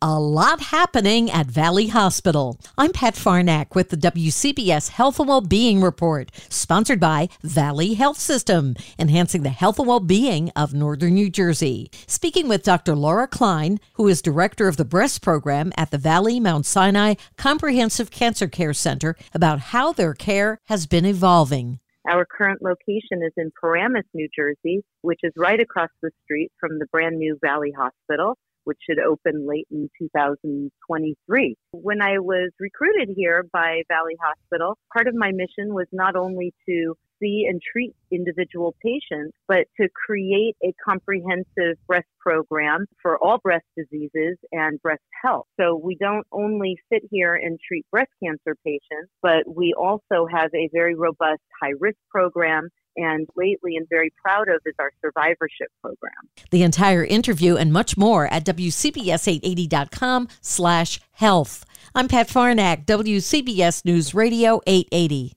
A lot happening at Valley Hospital. I'm Pat Farnack with the WCBS Health and Wellbeing Report, sponsored by Valley Health System, enhancing the health and well-being of Northern New Jersey. Speaking with Dr. Laura Klein, who is director of the breast program at the Valley Mount Sinai Comprehensive Cancer Care Center, about how their care has been evolving. Our current location is in Paramus, New Jersey, which is right across the street from the brand new Valley Hospital which should open late in 2023. When I was recruited here by Valley Hospital, part of my mission was not only to see and treat individual patients, but to create a comprehensive breast program for all breast diseases and breast health. So we don't only sit here and treat breast cancer patients, but we also have a very robust high risk program and lately and very proud of is our survivorship program. The entire interview and much more at WCBS880.com slash health. I'm Pat Farnack, WCBS News Radio 880.